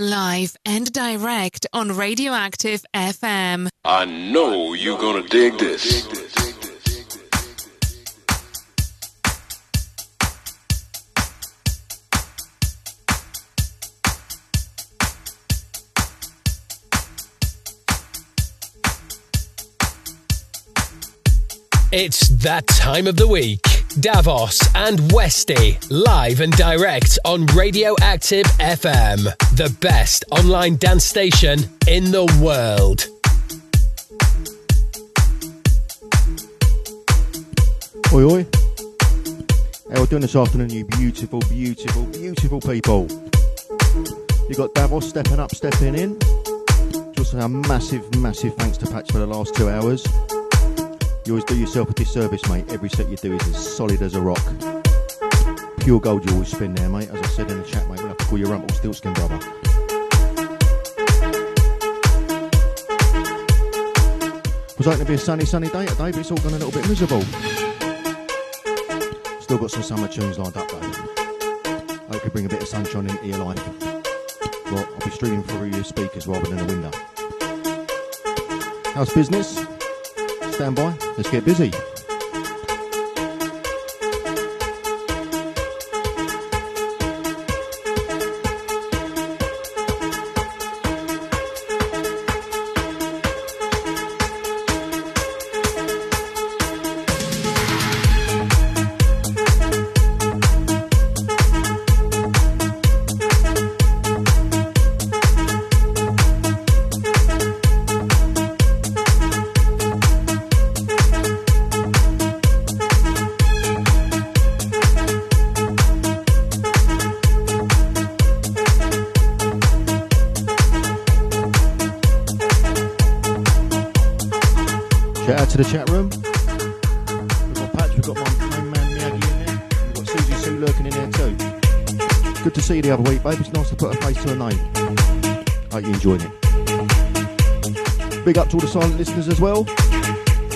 live and direct on Radioactive FM. I know you're gonna dig this. It's that time of the week. Davos and Westy, live and direct on Radioactive FM, the best online dance station in the world. Oi, oi. How are we doing this afternoon, you beautiful, beautiful, beautiful people? You got Davos stepping up, stepping in. Just a massive, massive thanks to Patch for the last two hours. You always do yourself a disservice, mate. Every set you do is as solid as a rock. Pure gold you always spin there, mate. As I said in the chat, mate, we'll have to call you Rumpelstiltskin, brother. Was hoping to be a sunny, sunny day today, but it's all gone a little bit miserable. Still got some summer tunes lined up, though. Hope you bring a bit of sunshine into your life. Well, I'll be streaming through your speakers rather than a window. How's business? Stand by. Let's get busy. Enjoyed it. Big up to all the silent listeners as well.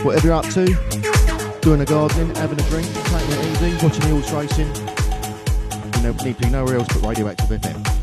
Whatever you're up to, doing the gardening, having a drink, taking it easy, watching the horse racing. You know, need to be nowhere else but Radioactive FM.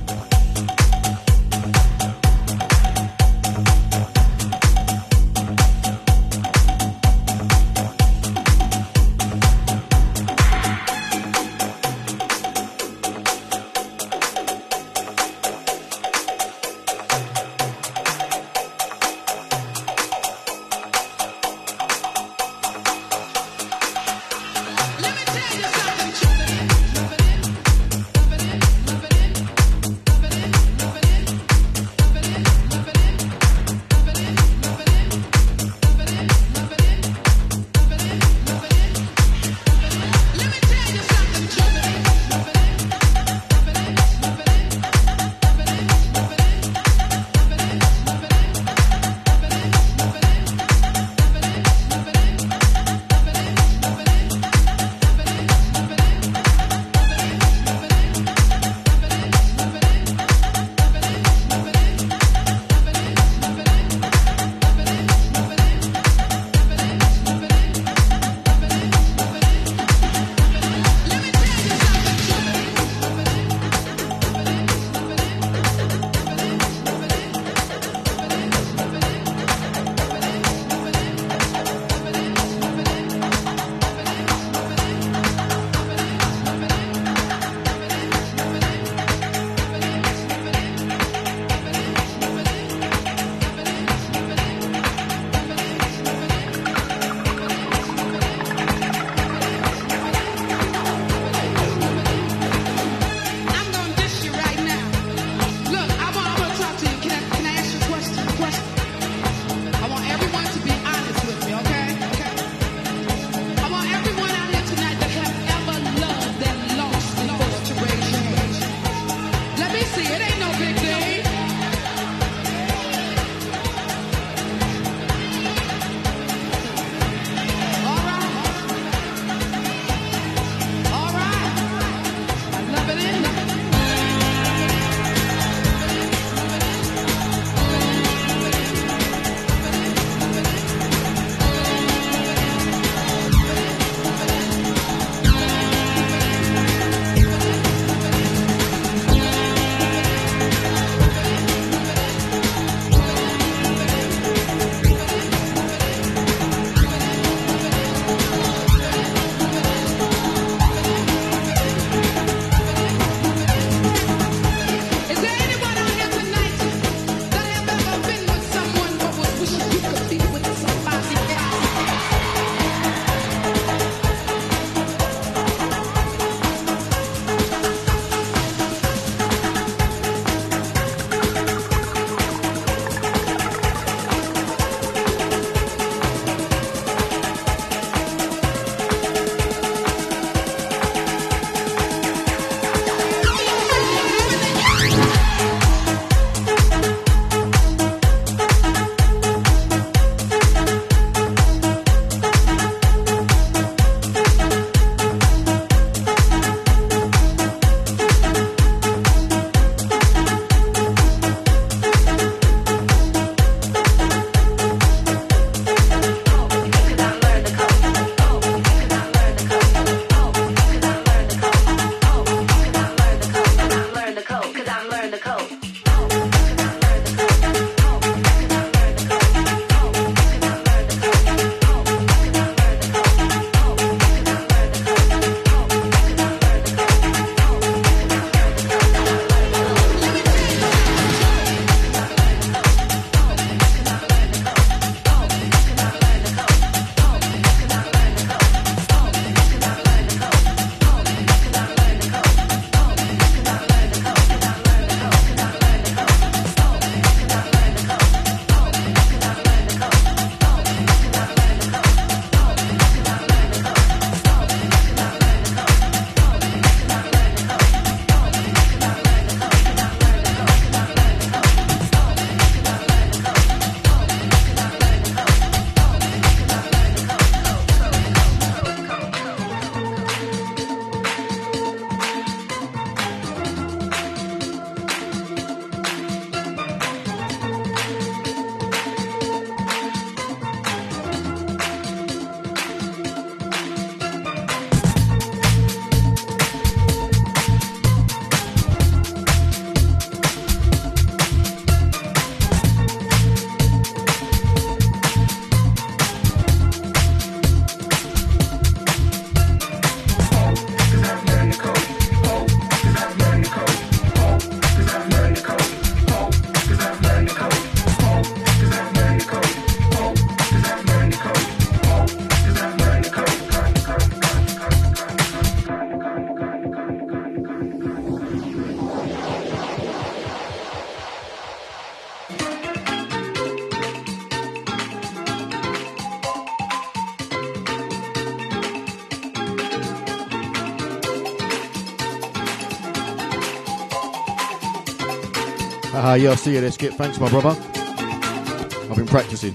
Uh, yeah, I'll see you there, Skip. Thanks, my brother. I've been practicing.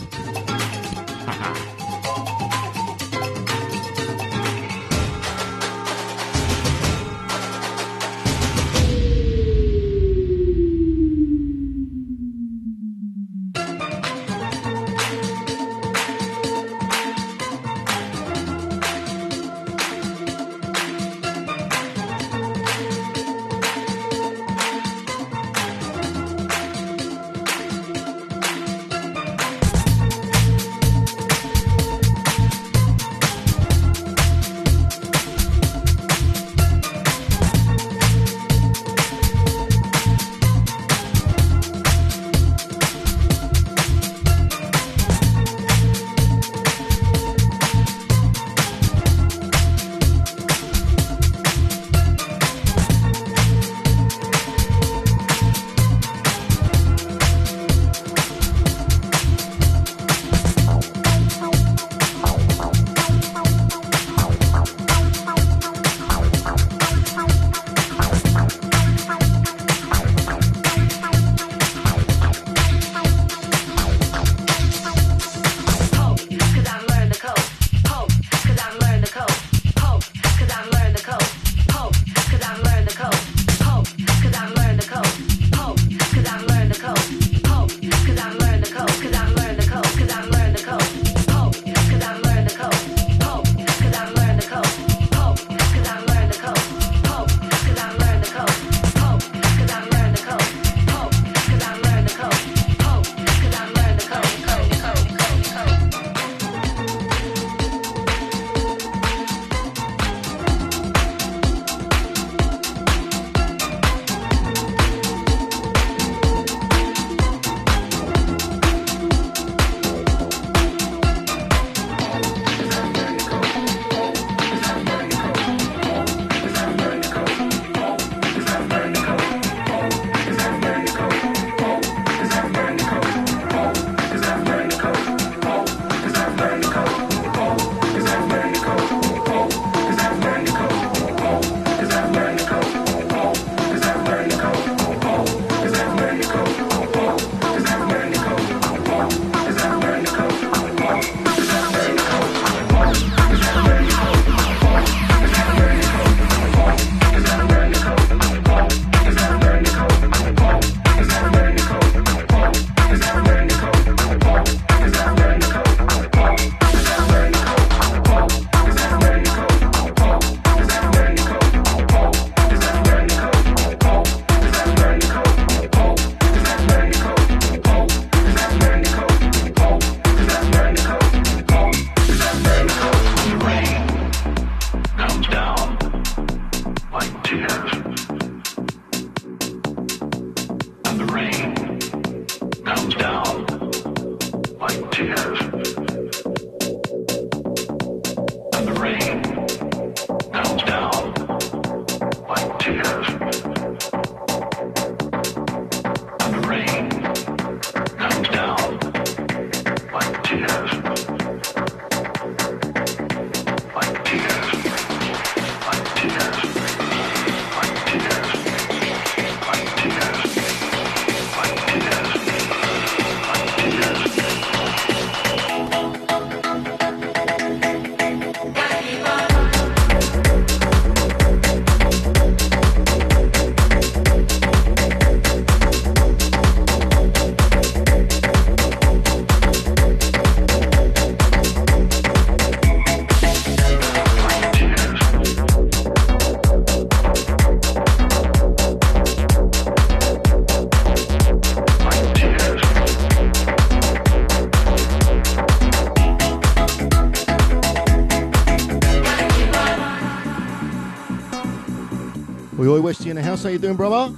How you doing, brother?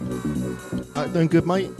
Uh, doing good, mate.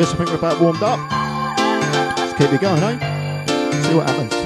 Yes, I think we're about warmed up. Let's keep it going, eh? See what happens.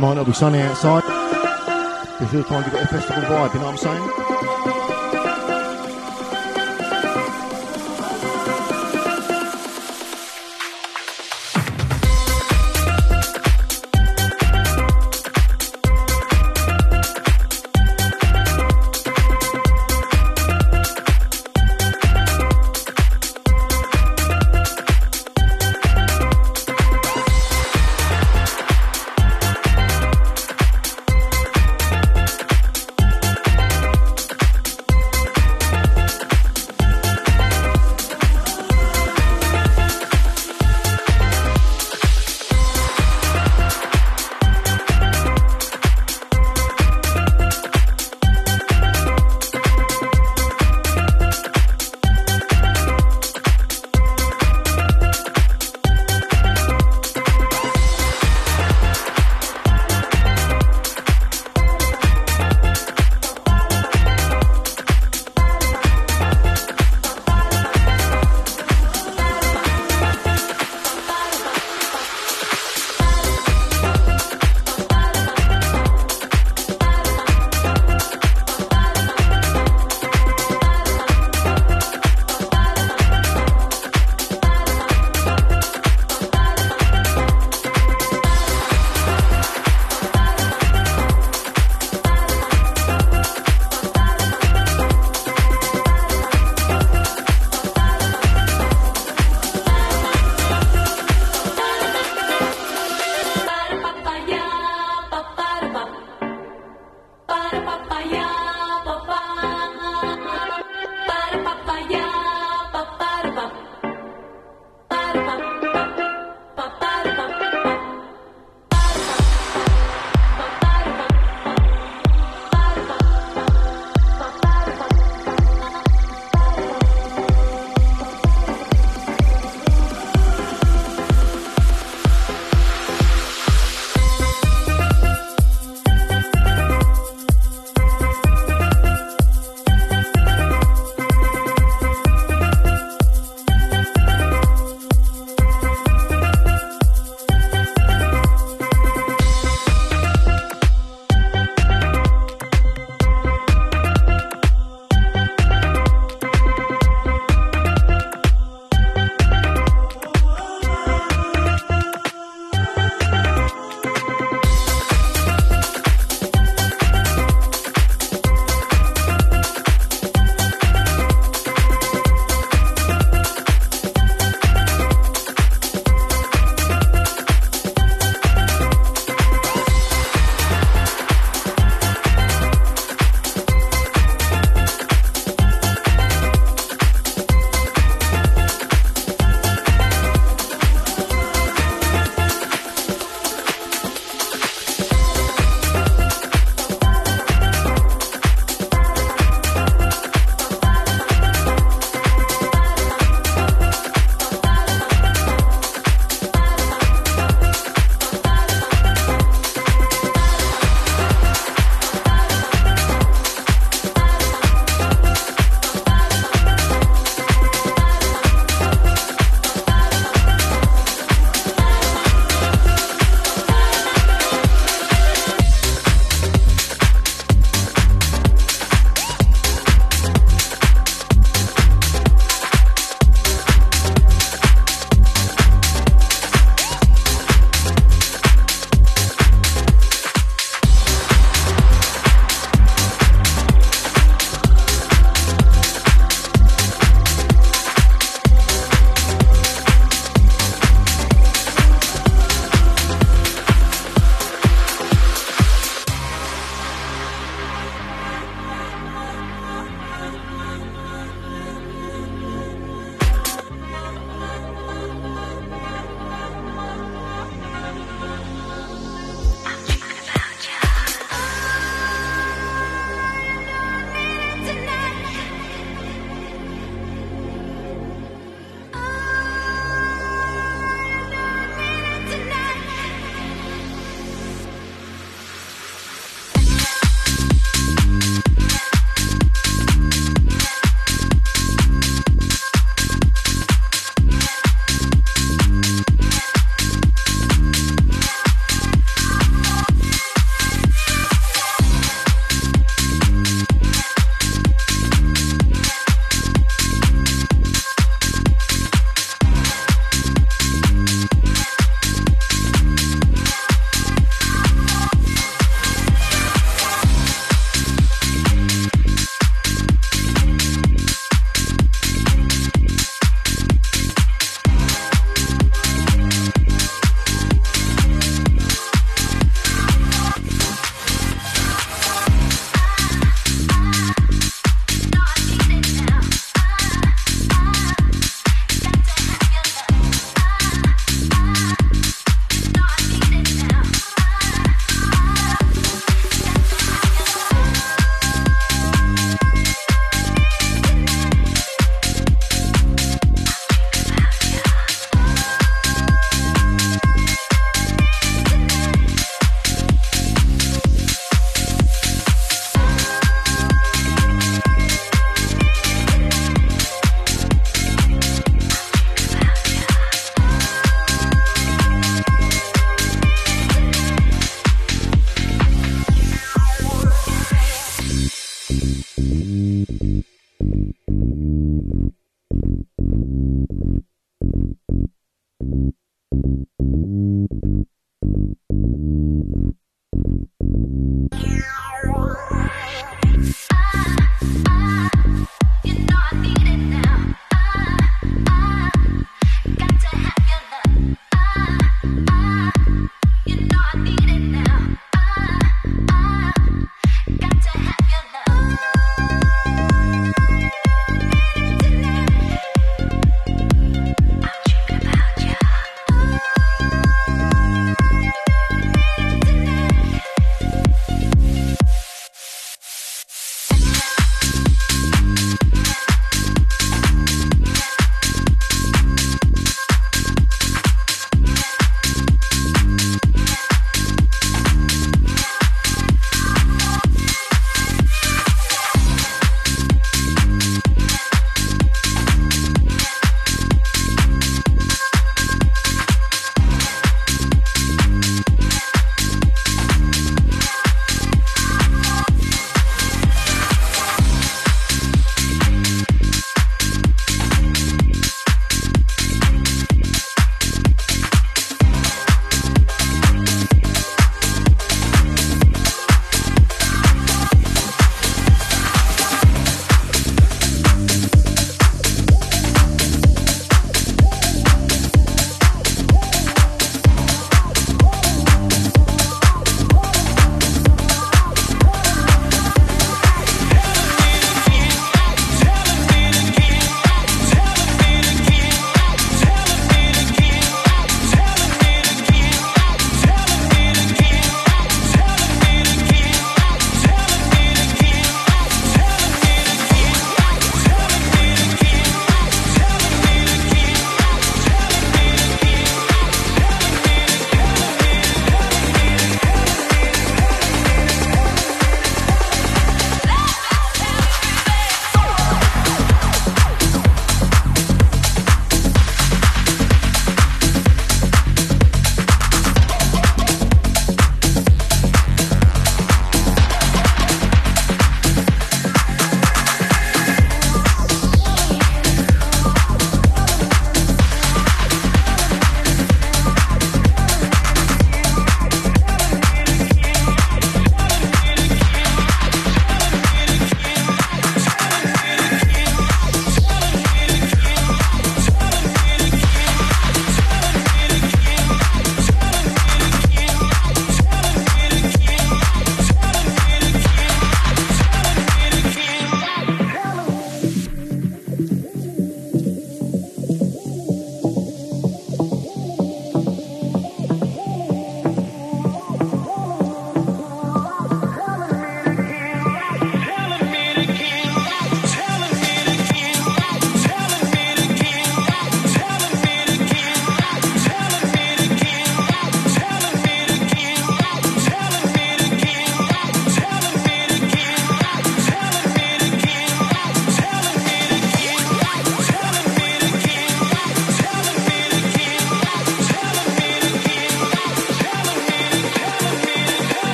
It might not be sunny outside. Be sure to try and give it a festival vibe, you know what I'm saying?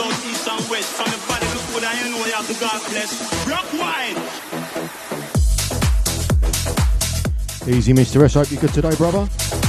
On the body look good and you know you have the God flesh. Rock wine. Easy, Mr. S. Hope you're good today, brother.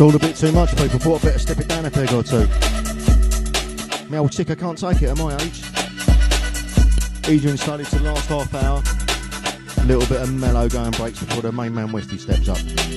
It's all a bit too much, people. Thought I'd better step it down a peg or two. My old ticker can't take it at my age. Adrian started to the last half hour. A little bit of mellow going breaks before the main man Westy steps up.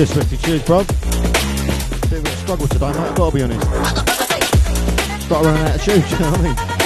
Cheers, Swifty. Cheers, bro. Bit of a struggle today, mate. I've got to be honest. Start running out of tunes, you know what I mean?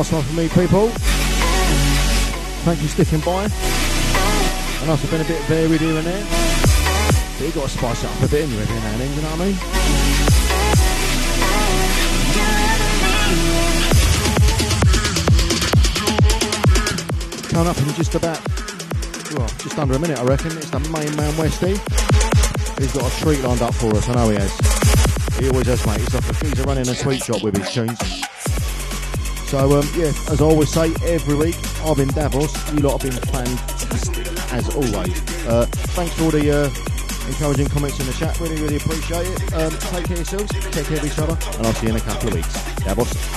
Last one for me, people. Thank you sticking by. Know it's been a bit varied here and there. But you got to spice it up a bit in every now and then, you know what I mean? Coming up in just about, well, just under a minute, I reckon. It's the main man Westy. He's got a treat lined up for us. I know he has. He always has, mate. He's like he's running a sweet shop with his tunes. So, um, yeah, as I always say, every week I've been Davos. You lot have been fantastic, as always. Uh, thanks for all the uh, encouraging comments in the chat. Really, really appreciate it. Um, take care of yourselves, take care of each other, and I'll see you in a couple of weeks. Davos.